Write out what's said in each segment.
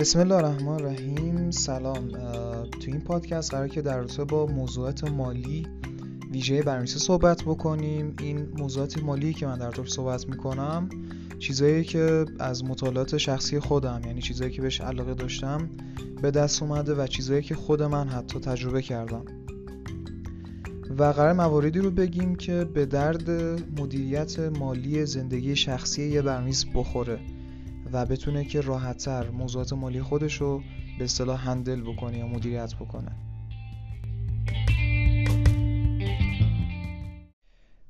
بسم الله الرحمن الرحیم. سلام. تو این پادکست قرار که در رابطه با موضوعات مالی ویژه برنامه‌نویسی صحبت بکنیم. این موضوعات مالی که من در طور صحبت می‌کنم چیزایی که از مطالعات شخصی خودم یعنی چیزایی که بهش علاقه داشتم به دست اومده و چیزایی که خود من حتی تجربه کردم. و قرار مواردی رو بگیم که به درد مدیریت مالی زندگی شخصی یه برنامه‌نویس بخوره. و بتونه که راحتتر موضوعات مالی خودش رو به اصطلاح هندل بکنه یا مدیریت بکنه.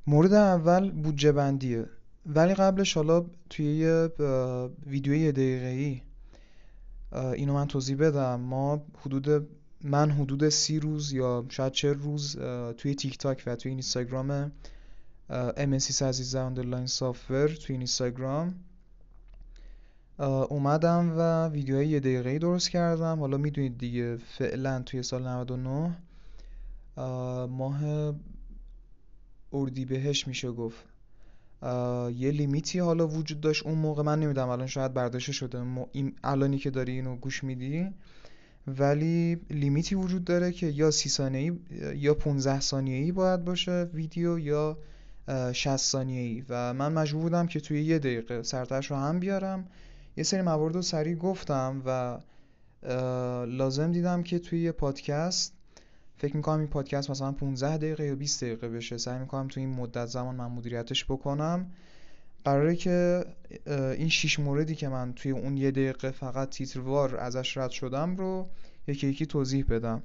مورد اول بودجه بندیه. ولی قبلش حالا توی یه ویدیوی دقیقه ای اینو من توضیح بدم. ما حدود من حدود سی روز یا شاید چه روز توی تیک تاک و توی اینستاگرام MSC عزیز underline software توی اینستاگرام. اومدم و ویدیوهای یه دقیقه‌ای درست کردم. حالا می‌دونید دیگه فعلا توی سال 99 ماه اردیبهشت میشه گفت. یه limit ی حالا وجود داشت اون موقع. من نمی‌دونم الان شاید برداشته شده. این الانی که داری اینو گوش میدی. ولی limit ی وجود داره که یا سی ثانیه‌ای یا 15 ثانیه‌ای باید باشه ویدیو یا 60 ثانیه‌ای. و من مجبور بودم که توی یه دقیقه سرتش رو هم بیارم. یه سری موارد رو سریع گفتم و لازم دیدم که توی یه پادکست فکر می‌کنم این پادکست مثلا 15 دقیقه یا 20 دقیقه بشه. سعی می‌کنم توی این مدت زمان من مدیریتش بکنم. قراره که این شیش موردی که من توی اون یه دقیقه فقط تیتروار ازش رد شدم رو یکی یکی توضیح بدم.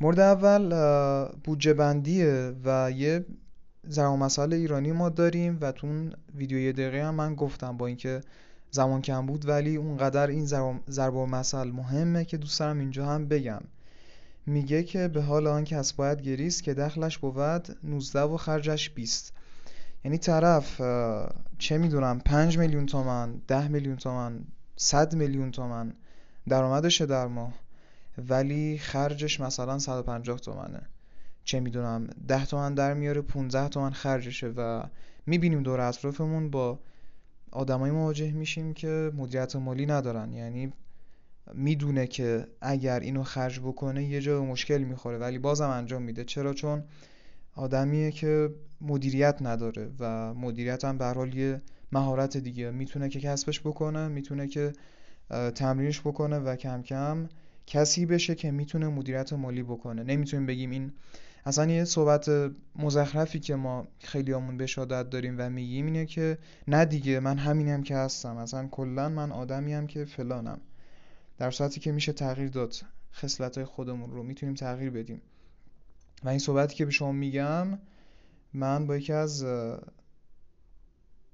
مورد اول بودجه بندیه و یه ضرب مسائل ایرانی ما داریم و تو اون ویدیو یه دقیقه هم من گفتم با اینکه زمان کم بود ولی اونقدر این ضرب مسئله مهمه که دوست دارم اینجا هم بگم. میگه که به حال آن کس باید گریست که دخلش بود 19 و خرجش 20 یعنی طرف چه می‌دونم 5 میلیون تومن 10 میلیون تومن 100 میلیون تومن درآمدشه در ماه ولی خرجش مثلا 150 تومنه. چه می‌دونم 10 تومن در میاره 15 تومن خرجشه و می‌بینیم دور اطرافمون با آدمایی مواجه میشیم که مدیریت مالی ندارن. یعنی می‌دونه که اگر اینو خرج بکنه یه جا مشکل می‌خوره ولی بازم انجام میده. چرا؟ چون آدمیه که مدیریت نداره و مدیریت هم به یه مهارت دیگه. می‌تونه که کسبش بکنه می‌تونه که تمرینش بکنه و کم کم کسی بشه که می‌تونه مدیریت مالی بکنه. نمی‌تونیم بگیم این اصلا یه صحبت مزخرفی که ما خیلی همون به شادت داریم و میگیم اینه که نه دیگه من همینم که هستم اصلا کلا من آدمی که فلانم. در صورتی که میشه تغییر داد خصلت خودمون رو می‌تونیم تغییر بدیم. و این صحبتی که به شما میگم من با یکی از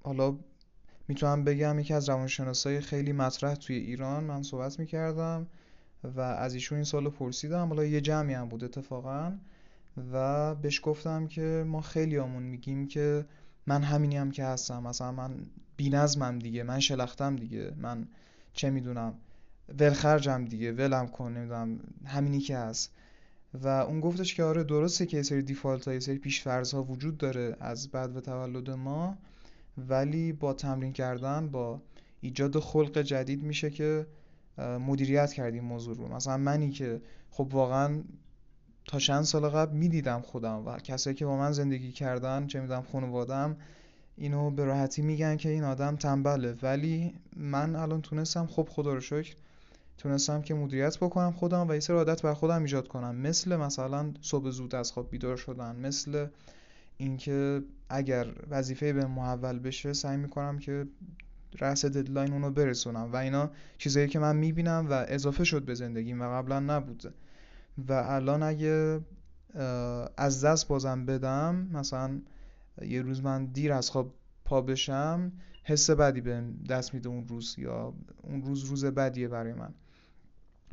حالا می‌تونم بگم یکی از روانشناسای خیلی مطرح توی ایران من صحبت می‌کردم و از ایشون این سالو پرسیدم. حالا یه جمعی هم بود اتفاقا. و بهش گفتم که ما خیلی همون میگیم که من همینی هم که هستم. مثلا من بینظمم دیگه من شلختم دیگه من چه می‌دونم ولخرجم دیگه ولم کن نمی‌دونم همینی که هست. و اون گفتش که آره درسته که یه سری دیفالت ها یه سری پیشفرض ها وجود داره از بعد و تولد ما ولی با تمرین کردن با ایجاد خلق جدید میشه که مدیریت کردیم موضوع رو. مثلا منی که خب واقعا تا چند سال قبل می‌دیدم خودم و کسایی که با من زندگی کردن چه می‌دونم خانوادم اینو به راحتی میگن که این آدم تنبله. ولی من الان تونستم خب خدا رو شکر تونستم که مدیریت بکنم خودم و یه سری عادت بر خودم ایجاد کنم. مثل مثلا صبح زود از خواب بیدار شدن مثل اینکه اگر وظیفه به محول بشه سعی می‌کنم که رأس ددلاین اونو برسونم. و اینا چیزایی که من می‌بینم و اضافه شد به زندگیم و قبلا نبوده. و الان اگه از دست بازم بدم مثلا یه روز من دیر از خواب پا بشم حس بدی به دست میده اون روز یا اون روز روز بدیه برای من.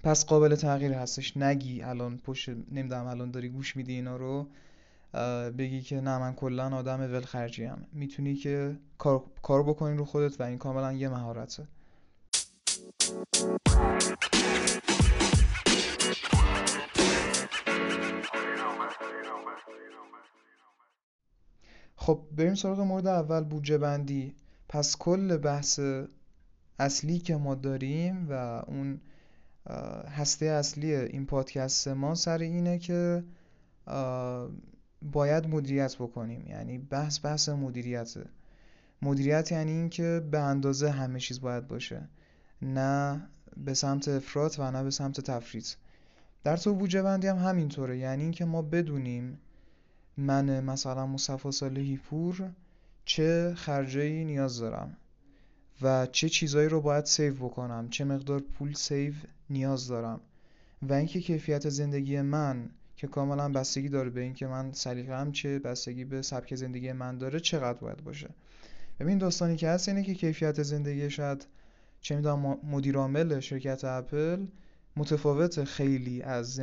پس قابل تغییر هستش. نگی الان پشت نمی‌دونم الان داری گوش میدی اینا رو بگی که نه من کلا آدم ولخرجی هم می‌تونی که کار, کار بکنی رو خودت و این کاملا یه مهارته. خب بریم سراغ مورد اول بودجه بندی. پس کل بحث اصلی که ما داریم و اون هسته اصلی این پادکست ما سر اینه که باید مدیریت بکنیم. یعنی بحث بحث مدیریته. مدیریت یعنی این که به اندازه همه چیز باید باشه. نه به سمت افراد و نه به سمت تفریط در تو بودجه بندی هم همینطوره. یعنی اینکه ما بدونیم من مثلا مصطفی صالحی پور چه خرجایی نیاز دارم و چه چیزایی رو باید save بکنم چه مقدار پول save نیاز دارم و اینکه کیفیت زندگی من که کاملا بستگی داره به اینکه من سلیقه‌ام چه بستگی به سبک زندگی من داره چقدر باید باشه. ببین داستانی که هست اینه که کیفیت زندگی شاید چه می‌دونم مدیر عامل شرکت اپل متفاوت خیلی از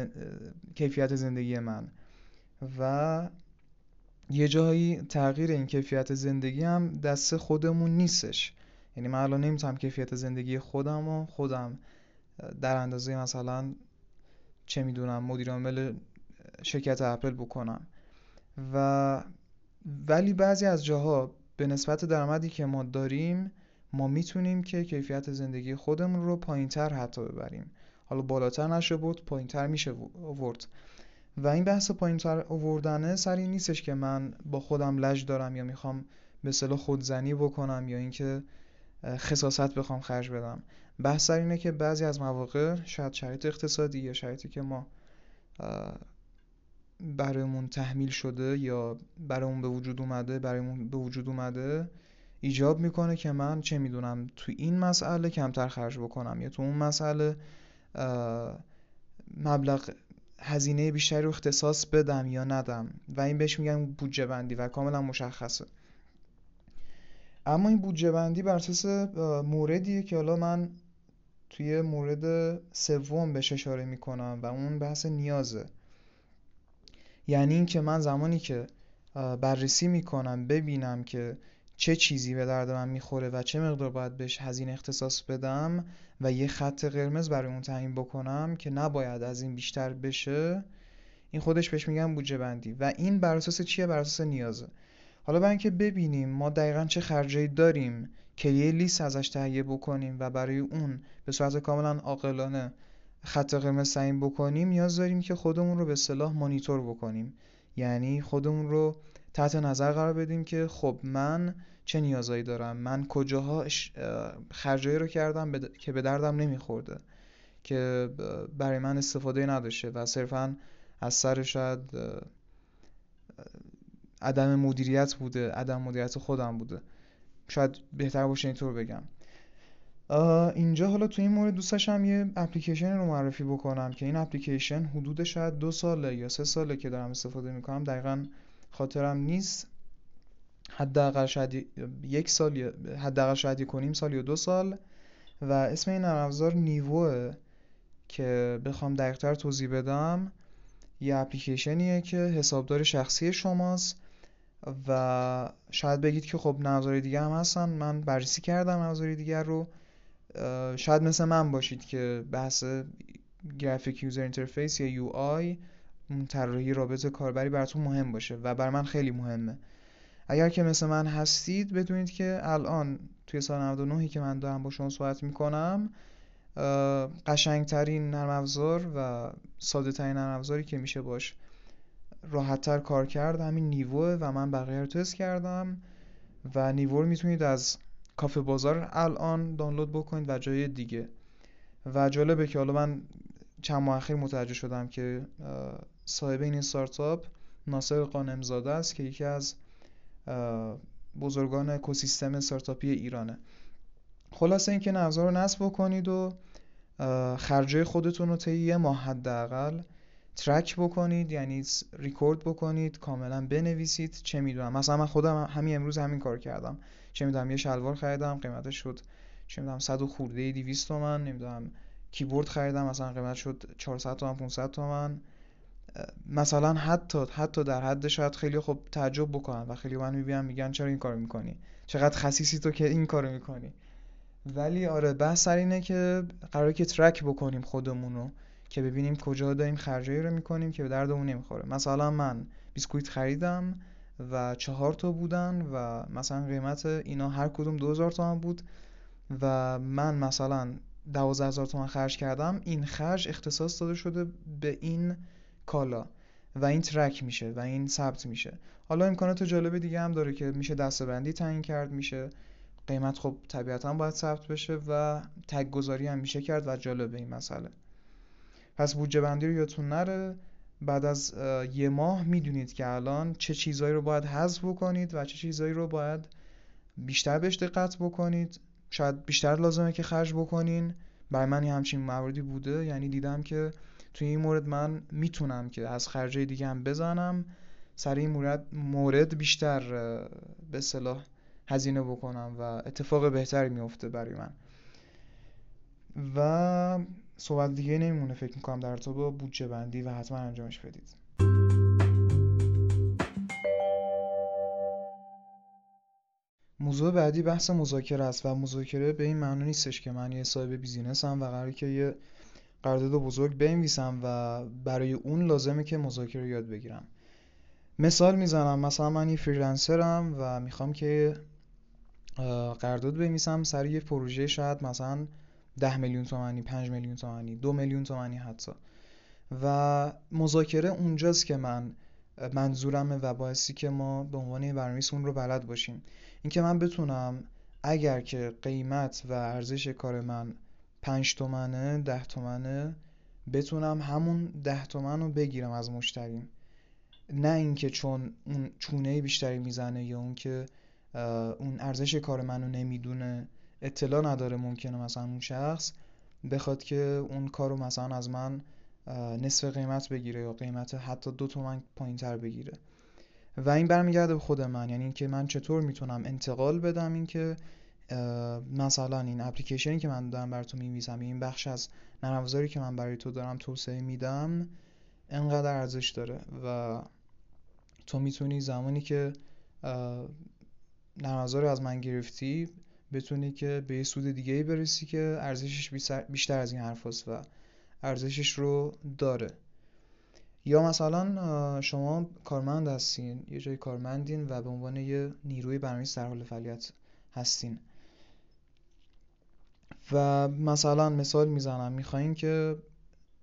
کیفیت زندگی من و یه جایی تغییر این کیفیت زندگی هم دست خودمون نیستش. یعنی من الان نمی‌تونم کیفیت زندگی خودم و خودم در اندازه مثلا چه می‌دونم مدیر عامل شرکت اپل بکنم. و ولی بعضی از جاها به نسبت درآمدی که ما داریم ما می‌تونیم که کیفیت زندگی خودمون رو پایینتر حتی ببریم. حالا بالاتر نشه بود پایینتر میشه آورد. و این بحث پایینتر آوردنه سر این نیستش که من با خودم لج دارم یا می‌خوام به صلاح خودزنی بکنم یا اینکه خصاصت بخوام خرج بدم. بحث سر اینه که بعضی از مواقع شاید شرایط اقتصادی یا شرایطی که ما برایمون تحمیل شده یا برایمون به وجود اومده برایمون به وجود اومده ایجاب می‌کنه که من چه می‌دونم تو این مسئله کمتر خرج بکنم یا تو اون مسئله مبلغ هزینه بیشتری رو اختصاص بدم یا ندم؟ و این بهش میگن بودجه بندی و کاملا مشخصه. اما این بودجه بندی بر اساس موردیه که حالا من توی مورد سوم بهش اشاره می‌کنم و اون بحث نیازه. یعنی اینکه من زمانی که بررسی می‌کنم ببینم که چه چیزی به درد من می‌خوره و چه مقدار باید بهش هزینه اختصاص بدم و یه خط قرمز برای اون تعیین بکنم که نباید از این بیشتر بشه این خودش بهش میگم بودجه بندی. و این بر اساس چیه؟ بر اساس نیازه. حالا برای اینکه ببینیم ما دقیقا چه خرجایی داریم که یه لیست ازش تهیه بکنیم و برای اون به صورت کاملا عاقلانه خط قرمز تعیین بکنیم نیاز داریم که خودمون رو به صلاح مانیتور بکنیم. یعنی خودمون رو تحت نظر قرار بدیم که خب من چه نیازایی دارم؟ من کجاها خرجایی رو کردم که به دردم نمیخورده که برای من استفاده نداشته و صرفا از سر شاید عدم مدیریت بوده عدم مدیریت خودم بوده. شاید بهتر باشه اینطور بگم. اینجا حالا تو این مورد دوست داشتم یه اپلیکیشن رو معرفی بکنم که این اپلیکیشن حدود شاید دو ساله یا سه ساله که دارم استفاده می‌کنم دقیقا خاطرم نیست. حداقل شاید یک سال حداقل شاید یک نیم سال یا دو سال. و اسم این نرم افزار نیوه که بخوام دقیقتر توضیح بدم یه اپلیکیشنیه که حسابدار شخصی شماست. و شاید بگید که خب نرم دیگه هم هستن. من بررسی کردم نرم دیگر رو. شاید مثل من باشید که بحث گرافیک user interface یا UI طراحی رابط کاربری براتون مهم باشه و بر من خیلی مهمه. اگر که مثل من هستید بدونید که الان توی سال 99 که من دارم با شما صحبت می‌کنم قشنگترین نرم افزار و ساده ترین نرم افزاری که میشه باش راحتتر کار کرد همین نیوه و من بقیه رو تست کردم و نیوه رو می‌تونید از کافه بازار الان دانلود بکنید و جای دیگه. و جالبه که حالا من چند ماه اخیر متوجه شدم که صاحب این استارتاپ ناصر قانمزاده است که یکی از بزرگان اکوسیستم استارتاپی ایرانه. خلاصه اینکه نوزار رو نصب بکنید و خرجه خودتون رو طی یه ماه حداقل ترک بکنید یعنی ریکورد بکنید کاملا بنویسید. چه می‌دونم مثلا من خودم همین امروز همین کار کردم. چه می‌دونم یه شلوار خریدم قیمتش شد چه می‌دونم 100 خورده 200 تومن نمی‌دونم کیبورد خریدم مثلا قیمت شد 400 تومن 500 تومن. مثلا حتی حتی در حد شاید خیلی خب تعجب بکنن و خیلی من می‌بینم میگن چرا این کارو می‌کنی؟ چقدر خصیصی تو که این کارو می‌کنی؟ ولی آره بحث سر اینه که قراره که ترک بکنیم خودمونو که ببینیم کجا داریم خرجایی رو می‌کنیم که به دردمون نمی‌خوره. مثلا من بیسکویت خریدم و چهار تا بودن و مثلا قیمت اینا هر کدوم 2000 تومن بود و من مثلا دوازده هزار تومن خرج کردم این خرج اختصاص داده شده به این کالا و این ترک میشه و این ثبت میشه. حالا امکانات جالب دیگه هم داره که میشه دستبندی تعیین کرد میشه قیمت خب طبیعتا باید ثبت بشه و تگ گذاری هم میشه کرد و جالب این مسئله. پس بودجه بندی رو یادتون نره. بعد از یه ماه می‌دونید که الان چه چیزهایی رو باید حذف بکنید و چه چیزهایی رو باید بیشتر بهش دقت بکنید. شاید بیشتر لازمه که خرج بکنین. برای من همچین مواردی بوده. یعنی دیدم که توی این مورد من می‌تونم که از خرجه دیگه هم بزنم. سر این مورد, مورد بیشتر به صلاح هزینه بکنم و اتفاق بهتری میفته برای من. و صحبت دیگه نمیمونه فکر می‌کنم در تو با بودجه بندی و حتما انجامش بدید. موضوع بعدی بحث مذاکره است و مذاکره به این معنی نیستش که من یه صاحب بیزینسم و قراره که یه قرارداد بزرگ بنویسم و برای اون لازمه که مذاکره یاد بگیرم. مثال می‌زنم مثلا من یه فریلنسرم و می‌خوام که قرارداد بنویسم سر یه پروژه شاید مثلا ده میلیون تومانی پنج میلیون تومانی دو میلیون تومانی حتی. و مذاکره اونجاست که من منظورمه و باعثی که ما به عنوان برنامه‌نویس اون رو بلد باشیم. اینکه من بتونم اگر که قیمت و ارزش کار من پنج تومنه ده تومنه. بتونم همون ده تومن رو بگیرم از مشتریم. نه اینکه چون اون چونه بیشتری می‌زنه یا اون که اون ارزش کار منو نمی‌دونه اطلاع نداره ممکنه مثلا اون شخص بخواد که اون کارو مثلا از من نصف قیمت بگیره یا قیمت حتی دو تومن پایین تر بگیره. و این برمیگرده به خود من یعنی اینکه من چطور می‌تونم انتقال بدم اینکه مثلا این اپلیکیشنی که من دارم بر تو این بخش از نرم که من برای تو دارم توسعه میدم انقدر ارزش داره و تو می‌تونی زمانی که نرم از من گرفتی بتونی که به یه سود دیگه ای برسی که ارزشش بیشتر از این حرف و ارزشش رو داره. یا مثلا شما کارمند هستین یه جای کارمندین و به عنوان یه نیروی برنامه‌نویس در حال فعالیت هستین. و مثلا مثال می‌زنم. می‌خواین که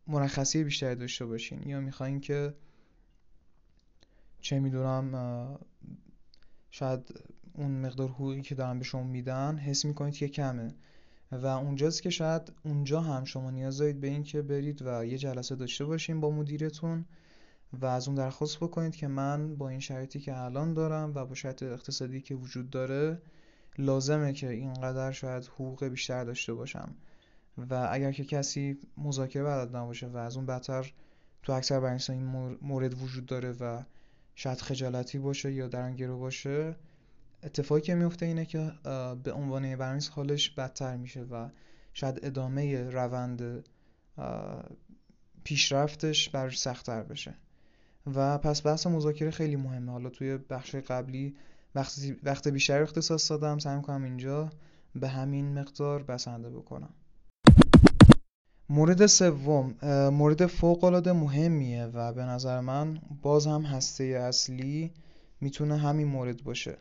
مرخصی بیشتری داشته باشین یا می‌خواین که چه می‌دونم شاید اون مقدار حقوقی که دارن به شما میدن حس می‌کنید که کمه. و اونجاست که شاید اونجا هم شما نیاز دارید به این که برید و یه جلسه داشته باشین با مدیرتون و از اون درخواست بکنید که من با این شرایطی که الان دارم و با شرایط اقتصادی که وجود داره لازمه که اینقدر شاید حقوق بیشتر داشته باشم. و اگر که کسی مذاکره بلد نباشه و از اون بدتر تو اکثر برنامه‌نویسان این مورد وجود داره و شاید خجالتی باشه یا درنگیرو باشه اتفاقی که میفته اینه که به عنوان برنامه‌نویس حالش بدتر میشه و شاید ادامه روند پیشرفتش براش سختتر بشه. و پس بحث مذاکره خیلی مهمه. حالا توی بخش قبلی وقت بیشتر اختصاص دادم سعی کنم اینجا به همین مقدار بسنده بکنم. مورد سوم مورد فوق العاده مهمیه و به نظر من باز هم هسته اصلی می‌تونه همین مورد باشه.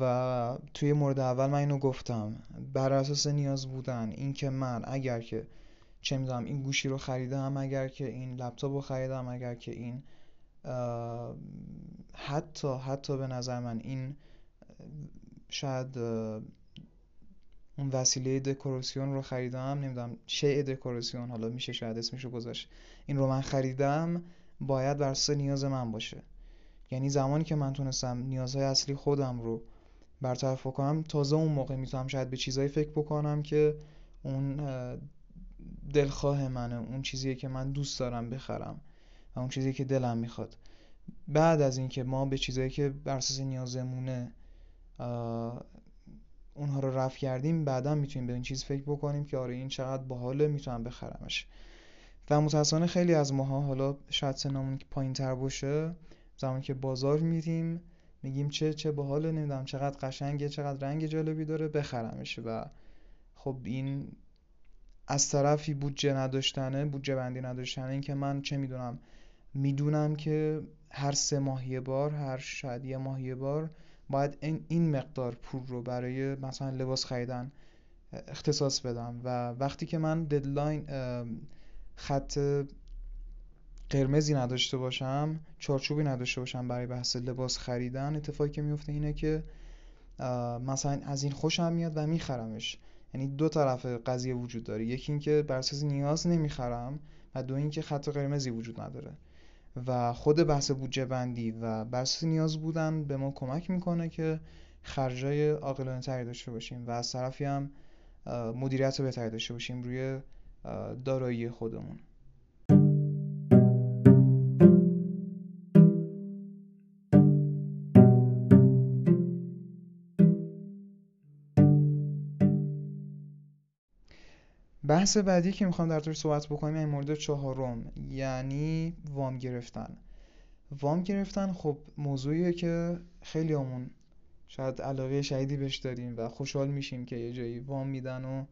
و توی مورد اول من اینو گفتم بر اساس نیاز بودن اینکه من اگر که چه می‌دونم این گوشی رو خریدم اگر که این لپتاپ رو خریدم اگر که این حتی حتی به نظر من این شاید اون وسیله دکوراسیون رو خریدم نمی‌دونم شیء دکوراسیون حالا میشه شاید اسمشو گذاشت. این رو من خریدم باید بر نیاز من باشه. یعنی زمانی که من تونستم نیازهای اصلی خودم رو برطرف بکنم تازه اون موقع می‌تونم شاید به چیزایی فکر بکنم که اون دلخواه منه اون چیزیه که من دوست دارم بخرم. و اون چیزی که دلم می‌خواد. بعد از اینکه ما به چیزایی که بر اساس نیازمونه اونها رو رفع کردیم بعدا می‌تونیم به این چیز فکر بکنیم که آره این چقدر باحاله می‌تونم بخرمش. و متاسفانه خیلی از ماها حالا شاید سنمون پایین تر باشه زمانی که بازار میریم میگیم چه چه باحاله نمی‌دونم چقدر قشنگه چقدر رنگ جالبی داره بخرمش. و خب این از طرفی بودجه نداشتنه بودجه بندی نداشتنه این که من چه می‌دونم می‌دونم که هر سه ماهی بار هر شاید یه ماهی بار باید این مقدار پول رو برای مثلا لباس خریدن اختصاص بدم و وقتی که من ددلاین خط قرمزی نداشته باشم چارچوبی نداشته باشم برای بحث لباس خریدن اتفاقی که میفته اینه که مثلا از این خوشم میاد و میخرمش. یعنی دو طرف قضیه وجود داره. یکی اینکه بر اساس نیاز نمی‌خرم و دو اینکه خط قرمزی وجود نداره. و خود بحث بودجه بندی و اساس نیاز بودن به ما کمک می‌کنه که خرجای عاقلانه تری داشته باشیم و از طرفی هم مدیریت بهتری داشته باشیم روی دارایی خودمون. بحث بعدی که می‌خوام در طور صحبت بکنیم این مورد چهارم یعنی وام گرفتن. وام گرفتن خب موضوعیه که خیلی همون شاید علاقه شدیدی بهش داریم و خوشحال میشیم که یه جایی وام میدن و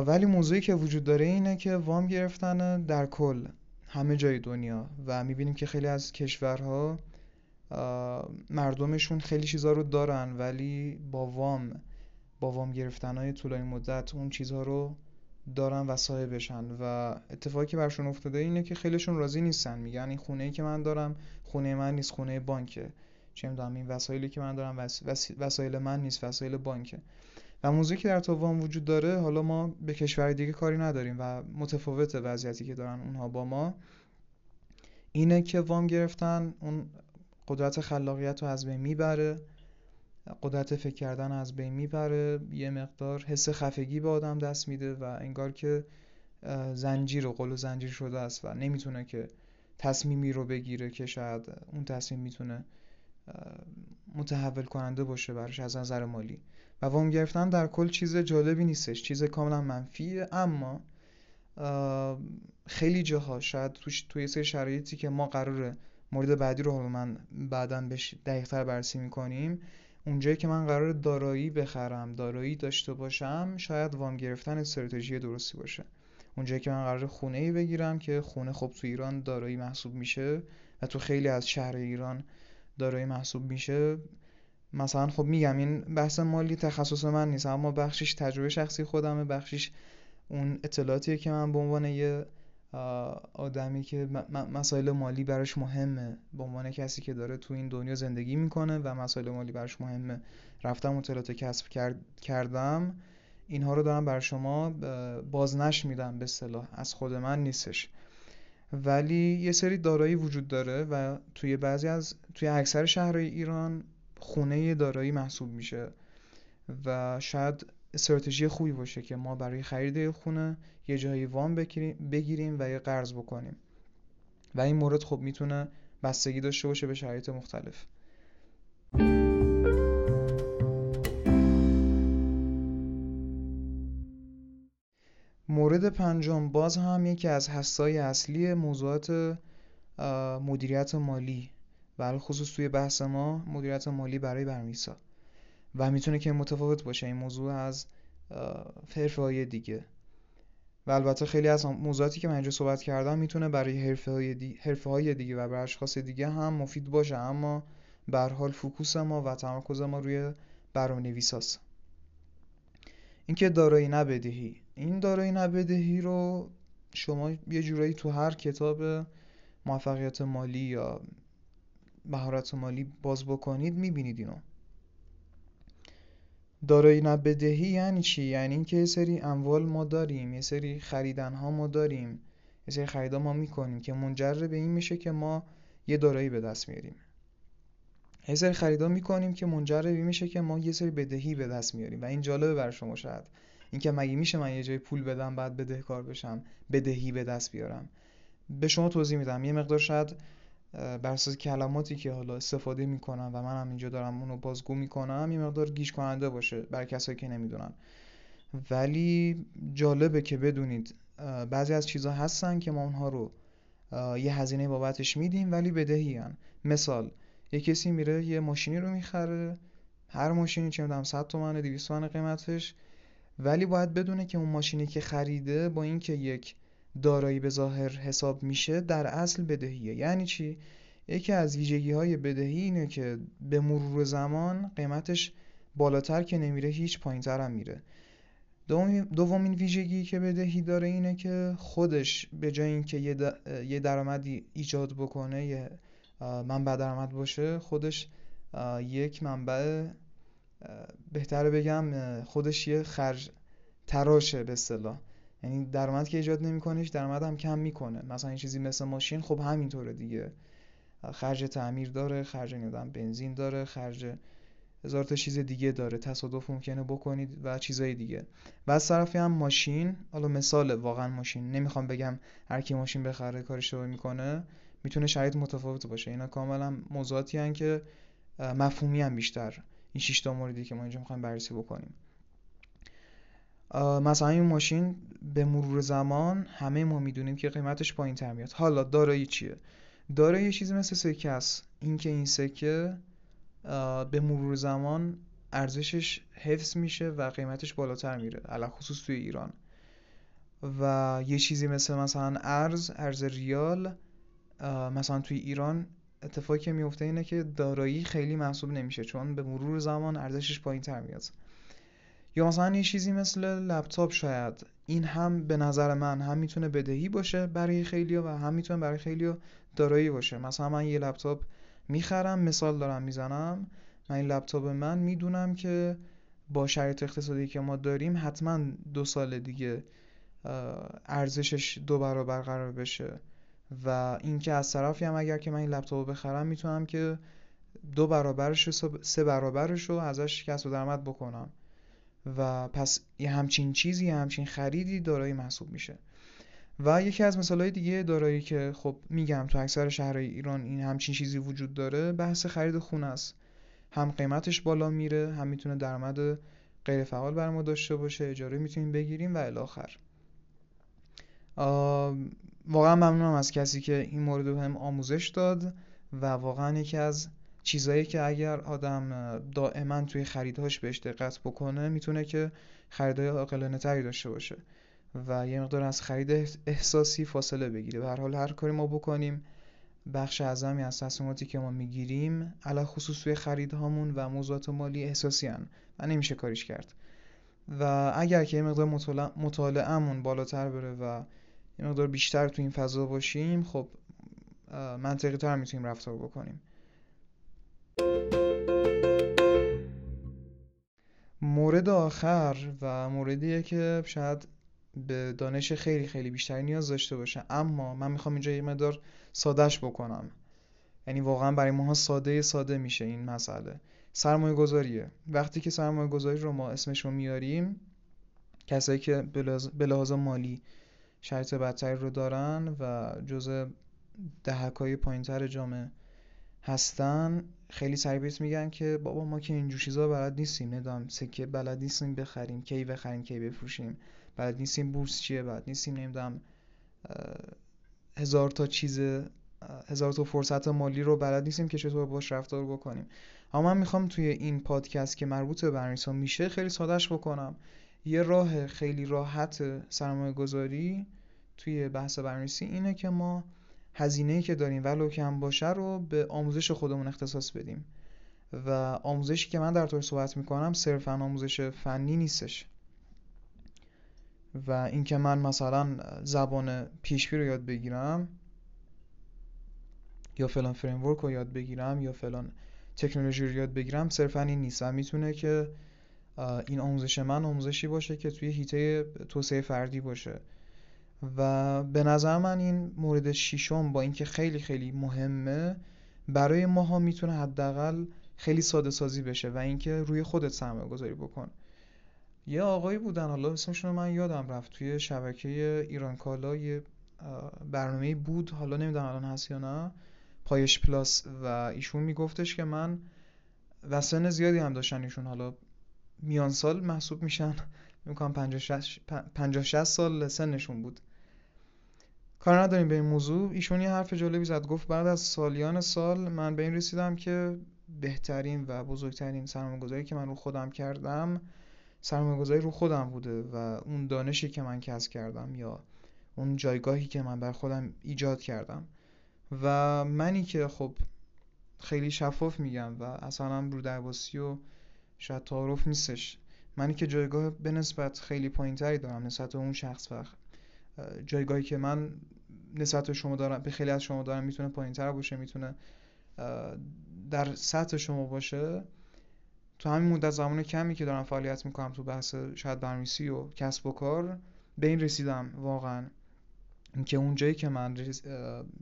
ولی موضوعی که وجود داره اینه که وام گرفتن در کل همه جای دنیا و می‌بینیم که خیلی از کشورها مردمشون خیلی چیزا رو دارن ولی با وام با وام گرفتن های طولانی مدت اون چیزها رو دارن و صاحبشن و اتفاقی که برشون افتاده اینه که خیلیشون راضی نیستن. میگن این خونه ای که من دارم خونه من نیست خونه بانکه. چه می‌دونم این وسایلی که من دارم وس... وسایل من نیست وسایل بانکه. و موضوعی که در تو وام وجود داره حالا ما به کشور دیگه کاری نداریم و متفاوت وضعیتی که دارن اونها با ما اینه که وام گرفتن اون قدرت خلاقیت رو از بین می‌بره. قدرت فکر کردن از بین می‌بره. یه مقدار حس خفگی به آدم دست میده و انگار که زنجیر و قل زنجیر شده است و نمی‌تونه که تصمیمی رو بگیره که شاید اون تصمیم می‌تونه متحول کننده باشه براش از نظر مالی. و وام گرفتن در کل چیز جالبی نیستش. چیز کاملا منفیه. اما خیلی جاها شاید توی سری شرایطی که ما قراره مورد بعدی رو من بعدا بهش دقیقتر بررسی می‌کنیم اونجایی که من قرار دارایی بخرم دارایی داشته باشم شاید وام گرفتن استراتژی درستی باشه. اونجایی که من قرار خونه ای بگیرم که خونه خب تو ایران دارایی محسوب میشه و تو خیلی از شهر ایران دارایی محسوب میشه مثلا خب میگم این بحث مالی تخصص من نیست اما بخشش تجربه شخصی خودمه بخشش اون اطلاعاتیه که من به عنوان یه آدمی که مسائل مالی براش مهمه. به عنوان کسی که داره تو این دنیا زندگی می‌کنه و مسائل مالی براش مهمه. رفتم اطلاعات کسب کردم. اینها رو دارم بر شما بازنش میدم به اصطلاح. از خود من نیستش. ولی یه سری دارایی وجود داره و توی بعضی از توی اکثر شهرهای ایران خونه دارایی محسوب میشه. و شاید استراتژی خوبی باشه که ما برای خرید خونه یه جایی وام بگیریم و یه قرض بکنیم. و این مورد خب می‌تونه بستگی داشته باشه به شرایط مختلف. مورد پنجم باز هم یکی از حسای اصلی موضوعات مدیریت مالی. و خصوص توی بحث ما مدیریت مالی برای برمیسا و می‌تونه که متفاوت باشه این موضوع از حرفه دیگه. و البته خیلی از موضوعاتی که من اینجا صحبت کردم می‌تونه برای حرفه های, دی... های دیگه و برای اشخاص دیگه هم مفید باشه اما به حال فوکوس ما و تمرکز ما روی برنامه نویساست اینکه دارایی نبدهی این دارایی نبدهی رو شما یه جورایی تو هر کتاب موفقیت مالی یا مهارت مالی باز بکنید می‌بینید اینو. دارایی نبدهی یعنی چی؟ یعنی اینکه یه سری اموال ما داریم یه سری خریدن ها ما داریم. یه سری خریدا ما می‌کنیم که منجر به این میشه که ما یه دارایی به دست میاریم. یه سری خریدا می‌کنیم که منجر به این میشه که ما یه سری بدهی به دست میاریم. و این جالبه بر شما شاید. اینکه مگه میشه من یه جای پول بدم بعد بدهکار بشم بدهی به دست بیارم؟ به شما توضیح میدم. یه مقدار شاید بر کلماتی که حالا استفاده می‌کنم و منم اینجا دارم اونو بازگو می‌کنم یه مقدار گیج کننده باشه برای کسایی که نمی‌دونن ولی جالبه که بدونید بعضی از چیزها هستن که ما اونها رو یه هزینه بابتش میدیم ولی بدهی هن. مثال یه کسی میره یه ماشینی رو می‌خره هر ماشینی چه می‌دونم 100 تومنه 200 تومنه قیمتش ولی باید بدونه که اون ماشینی که خریده با اینکه یک دارایی به ظاهر حساب میشه در اصل بدهیه. یعنی چی؟ یکی از ویژگی های بدهی اینه که به مرور زمان قیمتش بالاتر که نمیره هیچ پایینتر هم میره. دومین ویژگی که بدهی داره اینه که خودش به جای اینکه یه, درآمدی ایجاد بکنه یه منبع درآمد باشه خودش یک منبع بهتره بگم خودش یه خرج تراشه به اصطلاح. یعنی درآمد که ایجاد نمی‌کنه درآمد هم کم می‌کنه. مثلا این چیزی مثل ماشین خب همینطوره دیگه. خرج تعمیر داره خرج نیدم بنزین داره خرج هزار تا چیز دیگه داره. تصادف ممکنه بکنید و چیزای دیگه. و از طرفی هم ماشین حالا مثال واقعا ماشین نمی‌خوام بگم هر کی ماشین بخره کار اشتباه می‌کنه می‌تونه شرایط متفاوت باشه. اینا کاملا موضوعاتی هن که مفهومی هم بیشتر این شش تا موردی که ما اینجا می‌خوایم بررسی بکنیم. مثلا این ماشین به مرور زمان همه ما می‌دونیم که قیمتش پایین تر میاد. حالا دارایی چیه؟ دارایی یه چیزی مثل سکه است. اینکه این سکه به مرور زمان ارزشش حفظ میشه و قیمتش بالاتر میره علا خصوص توی ایران. و یه چیزی مثل مثلا ارز ارز ریال مثلا توی ایران اتفاقی که میفته اینه که دارایی خیلی محسوب نمیشه چون به مرور زمان ارزشش پایین تر میاد. یا مثلا یه چیزی مثل لپتاپ شاید. این هم به نظر من هم می‌تونه بدهی باشه برای خیلی و هم می‌تونه برای خیلی دارایی باشه. مثلا من یه لپتاپ می‌خرم مثال دارم می‌زنم. من این لپتاپ من می‌دونم که با شرایط اقتصادی که ما داریم حتما دو سال دیگه ارزشش دو برابر قرار بشه. و اینکه از طرفی هم اگر که من این لپتاپ بخرم می‌تونم که دو برابرش سه برابرش رو ازش کسب درآمد بکنم. و پس یه همچین چیزی همچین خریدی دارایی محسوب میشه. و یکی از مثالهای دیگه دارایی که خب میگم تو اکثر شهرهای ایران این همچین چیزی وجود داره بحث خرید خونه است. هم قیمتش بالا میره هم می‌تونه درآمد غیر فعال بر ما داشته باشه اجاره می‌تونیم بگیریم و الی آخر. واقعا ممنونم از کسی که این مورد هم آموزش داد و واقعا یکی از چیزایی که اگر آدم دائما توی خریدهاش بهش دقت بکنه می‌تونه که خریدهای عاقلانه تری داشته باشه و یه مقدار از خرید احساسی فاصله بگیره. به هر حال هر کاری ما بکنیم بخش اعظمی از تصمیماتی که ما می‌گیریم علا خصوص توی خریدهامون و موضوعات مالی احساسی هن و نمیشه کاریش کرد. و اگر که یه مقدار مطالعهمون بالاتر بره و یه مقدار بیشتر تو این فضا باشیم خب منطقی تر می‌تونیم رفتار بکنیم. مورد آخر و موردیه که شاید به دانش خیلی خیلی بیشتری نیاز داشته باشه. اما من می‌خوام اینجا یه مقدار سادهش بکنم. یعنی واقعا برای ماها ساده ساده میشه این مسئله. سرمایه گذاریه وقتی که سرمایه گذاری رو ما اسمش رو میاریم کسایی که به لحاظ مالی شرط بدتری رو دارن و جزء دهک های پایینتر جامعه هستن خیلی سریع میگن که بابا ما که اینجور چیزا بلد نیستیم ندام سکه بلد نیستیم بخریم کی بخریم کی بفروشیم بلد نیستیم بورس چیه بلد نیستیم نمی‌دونم هزار تا چیز هزار تا فرصت مالی رو بلد نیستیم که چطور باش رفتار بکنیم. اما من می‌خوام توی این پادکست که مربوط به برنامه‌نویسی میشه خیلی سادهش بکنم. یه راه خیلی راحت سرمایه گذاری توی بحث برنامه‌نویسی اینه که ما هزینه‌ای که داریم ولو کم باشه رو به آموزش خودمون اختصاص بدیم. و آموزشی که من در طور صحبت می‌کنم صرفا آموزش فنی نیستش. و اینکه من مثلا زبان PHP رو یاد بگیرم یا فلان framework رو یاد بگیرم یا فلان تکنولوژی رو یاد بگیرم صرفا این نیست و می‌تونه که این آموزش من آموزشی باشه که توی حیطه توسعه فردی باشه. و به نظر من این مورد شیشم با اینکه خیلی خیلی مهمه برای ماها می‌تونه حداقل خیلی ساده سازی بشه و اینکه روی خودت سرمایه گذاری بکن. یه آقایی بودن حالا اسمشون من یادم رفت توی شبکه ایران کالا یه برنامه بود حالا نمی‌دونم الان هست یا نه پایش پلاس و ایشون میگفتش که من و سن زیادی هم داشتن ایشون حالا میان سال محسوب میشن می‌کنم 50 60 سال سنشون بود. کار نداریم به این موضوع. ایشون یه حرف جالبی زد. گفت بعد از سالیان سال من به این رسیدم که بهترین و بزرگترین سرمایه‌گذاری که من رو خودم کردم سرمایه‌گذاری رو خودم بوده و اون دانشی که من کسب کردم یا اون جایگاهی که من بر خودم ایجاد کردم. و منی که خب خیلی شفاف میگم و اصلا رو درباسی و شاید تعارف نیستش. منی که جایگاه به نسبت خیلی پایین تری دارم نسبت به اون شخص وقت جایگاهی که من نسبت به شما دارم به خیلی از شما دارم می‌تونه پایین تر باشه می‌تونه در سطح شما باشه. تو همین مدت زمان کمی که دارم فعالیت می‌کنم تو بحث شاید برنامه‌نویسی و کسب و کار به این رسیدم واقعا. اینکه اونجایی که من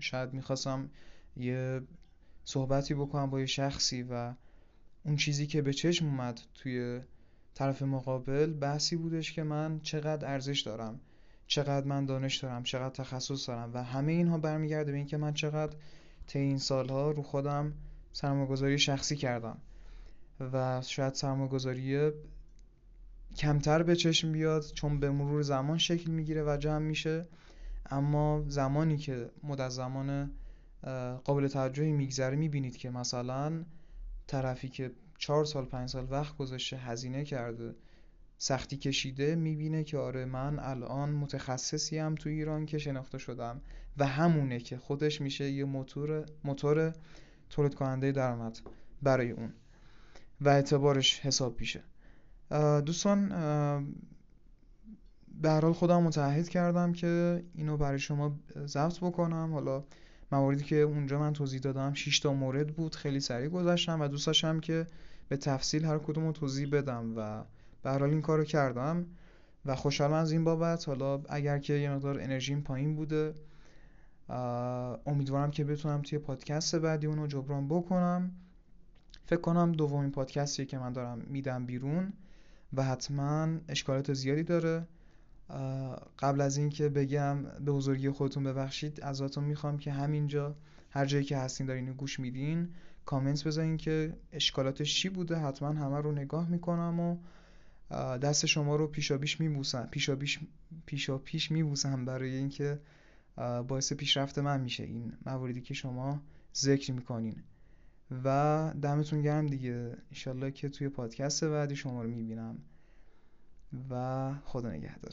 شاید می‌خواستم یه صحبتی بکنم با یه شخصی و اون چیزی که به چشم اومد توی طرف مقابل بحثی بودش که من چقدر ارزش دارم. چقدر من دانش دارم چقدر تخصص دارم و همه اینها برمیگرده به اینکه من چقدر طی این سالها رو خودم سرمایه‌گذاری شخصی کردم و شاید سرمایه‌گذاری کمتر به چشم بیاد چون به مرور زمان شکل می‌گیره و جمع میشه. اما زمانی که مدت زمان قابل توجهی میگذره می‌بینید که مثلا طرفی که چهار سال پنج سال وقت گذاشته هزینه کرده سختی کشیده می‌بینه که آره من الان متخصصی هم تو ایران که شناخته شدم و همونه که خودش میشه یه موتور موتور تولید کننده درآمد برای اون و اعتبارش حساب میشه. دوستان به هر حال خودم متعهد کردم که اینو برای شما ضبط بکنم. حالا مواردی که اونجا من توضیح دادم 6 تا مورد بود خیلی سریع گذاشتم و دوست داشتم که به تفصیل هر کدوم رو توضیح بدم و به حال این کارو کردم و خوشحالم از این بابت. حالا اگر که یه مقدار انرژیم پایین بوده امیدوارم که بتونم توی پادکست بعدی اونو جبران بکنم. فکر کنم دومین پادکستی که من دارم میدم بیرون و حتما اشکالات زیادی داره. قبل از اینکه بگم به بزرگی خودتون ببخشید ازتون می‌خوام که همینجا هر جایی که هستین دارین گوش میدین کامنت بذارین که اشکالاتش چی بوده. حتما همه رو نگاه می‌کنم و دست شما رو پیشا پیش میبوسم پیشا پیش پیشا پیش میبوسم برای اینکه باعث پیشرفت من میشه این مواردی که شما ذکر می‌کنین. و دمتون گرم دیگه. انشالله که توی پادکست بعدی شما رو می‌بینم. و خدا نگهدار.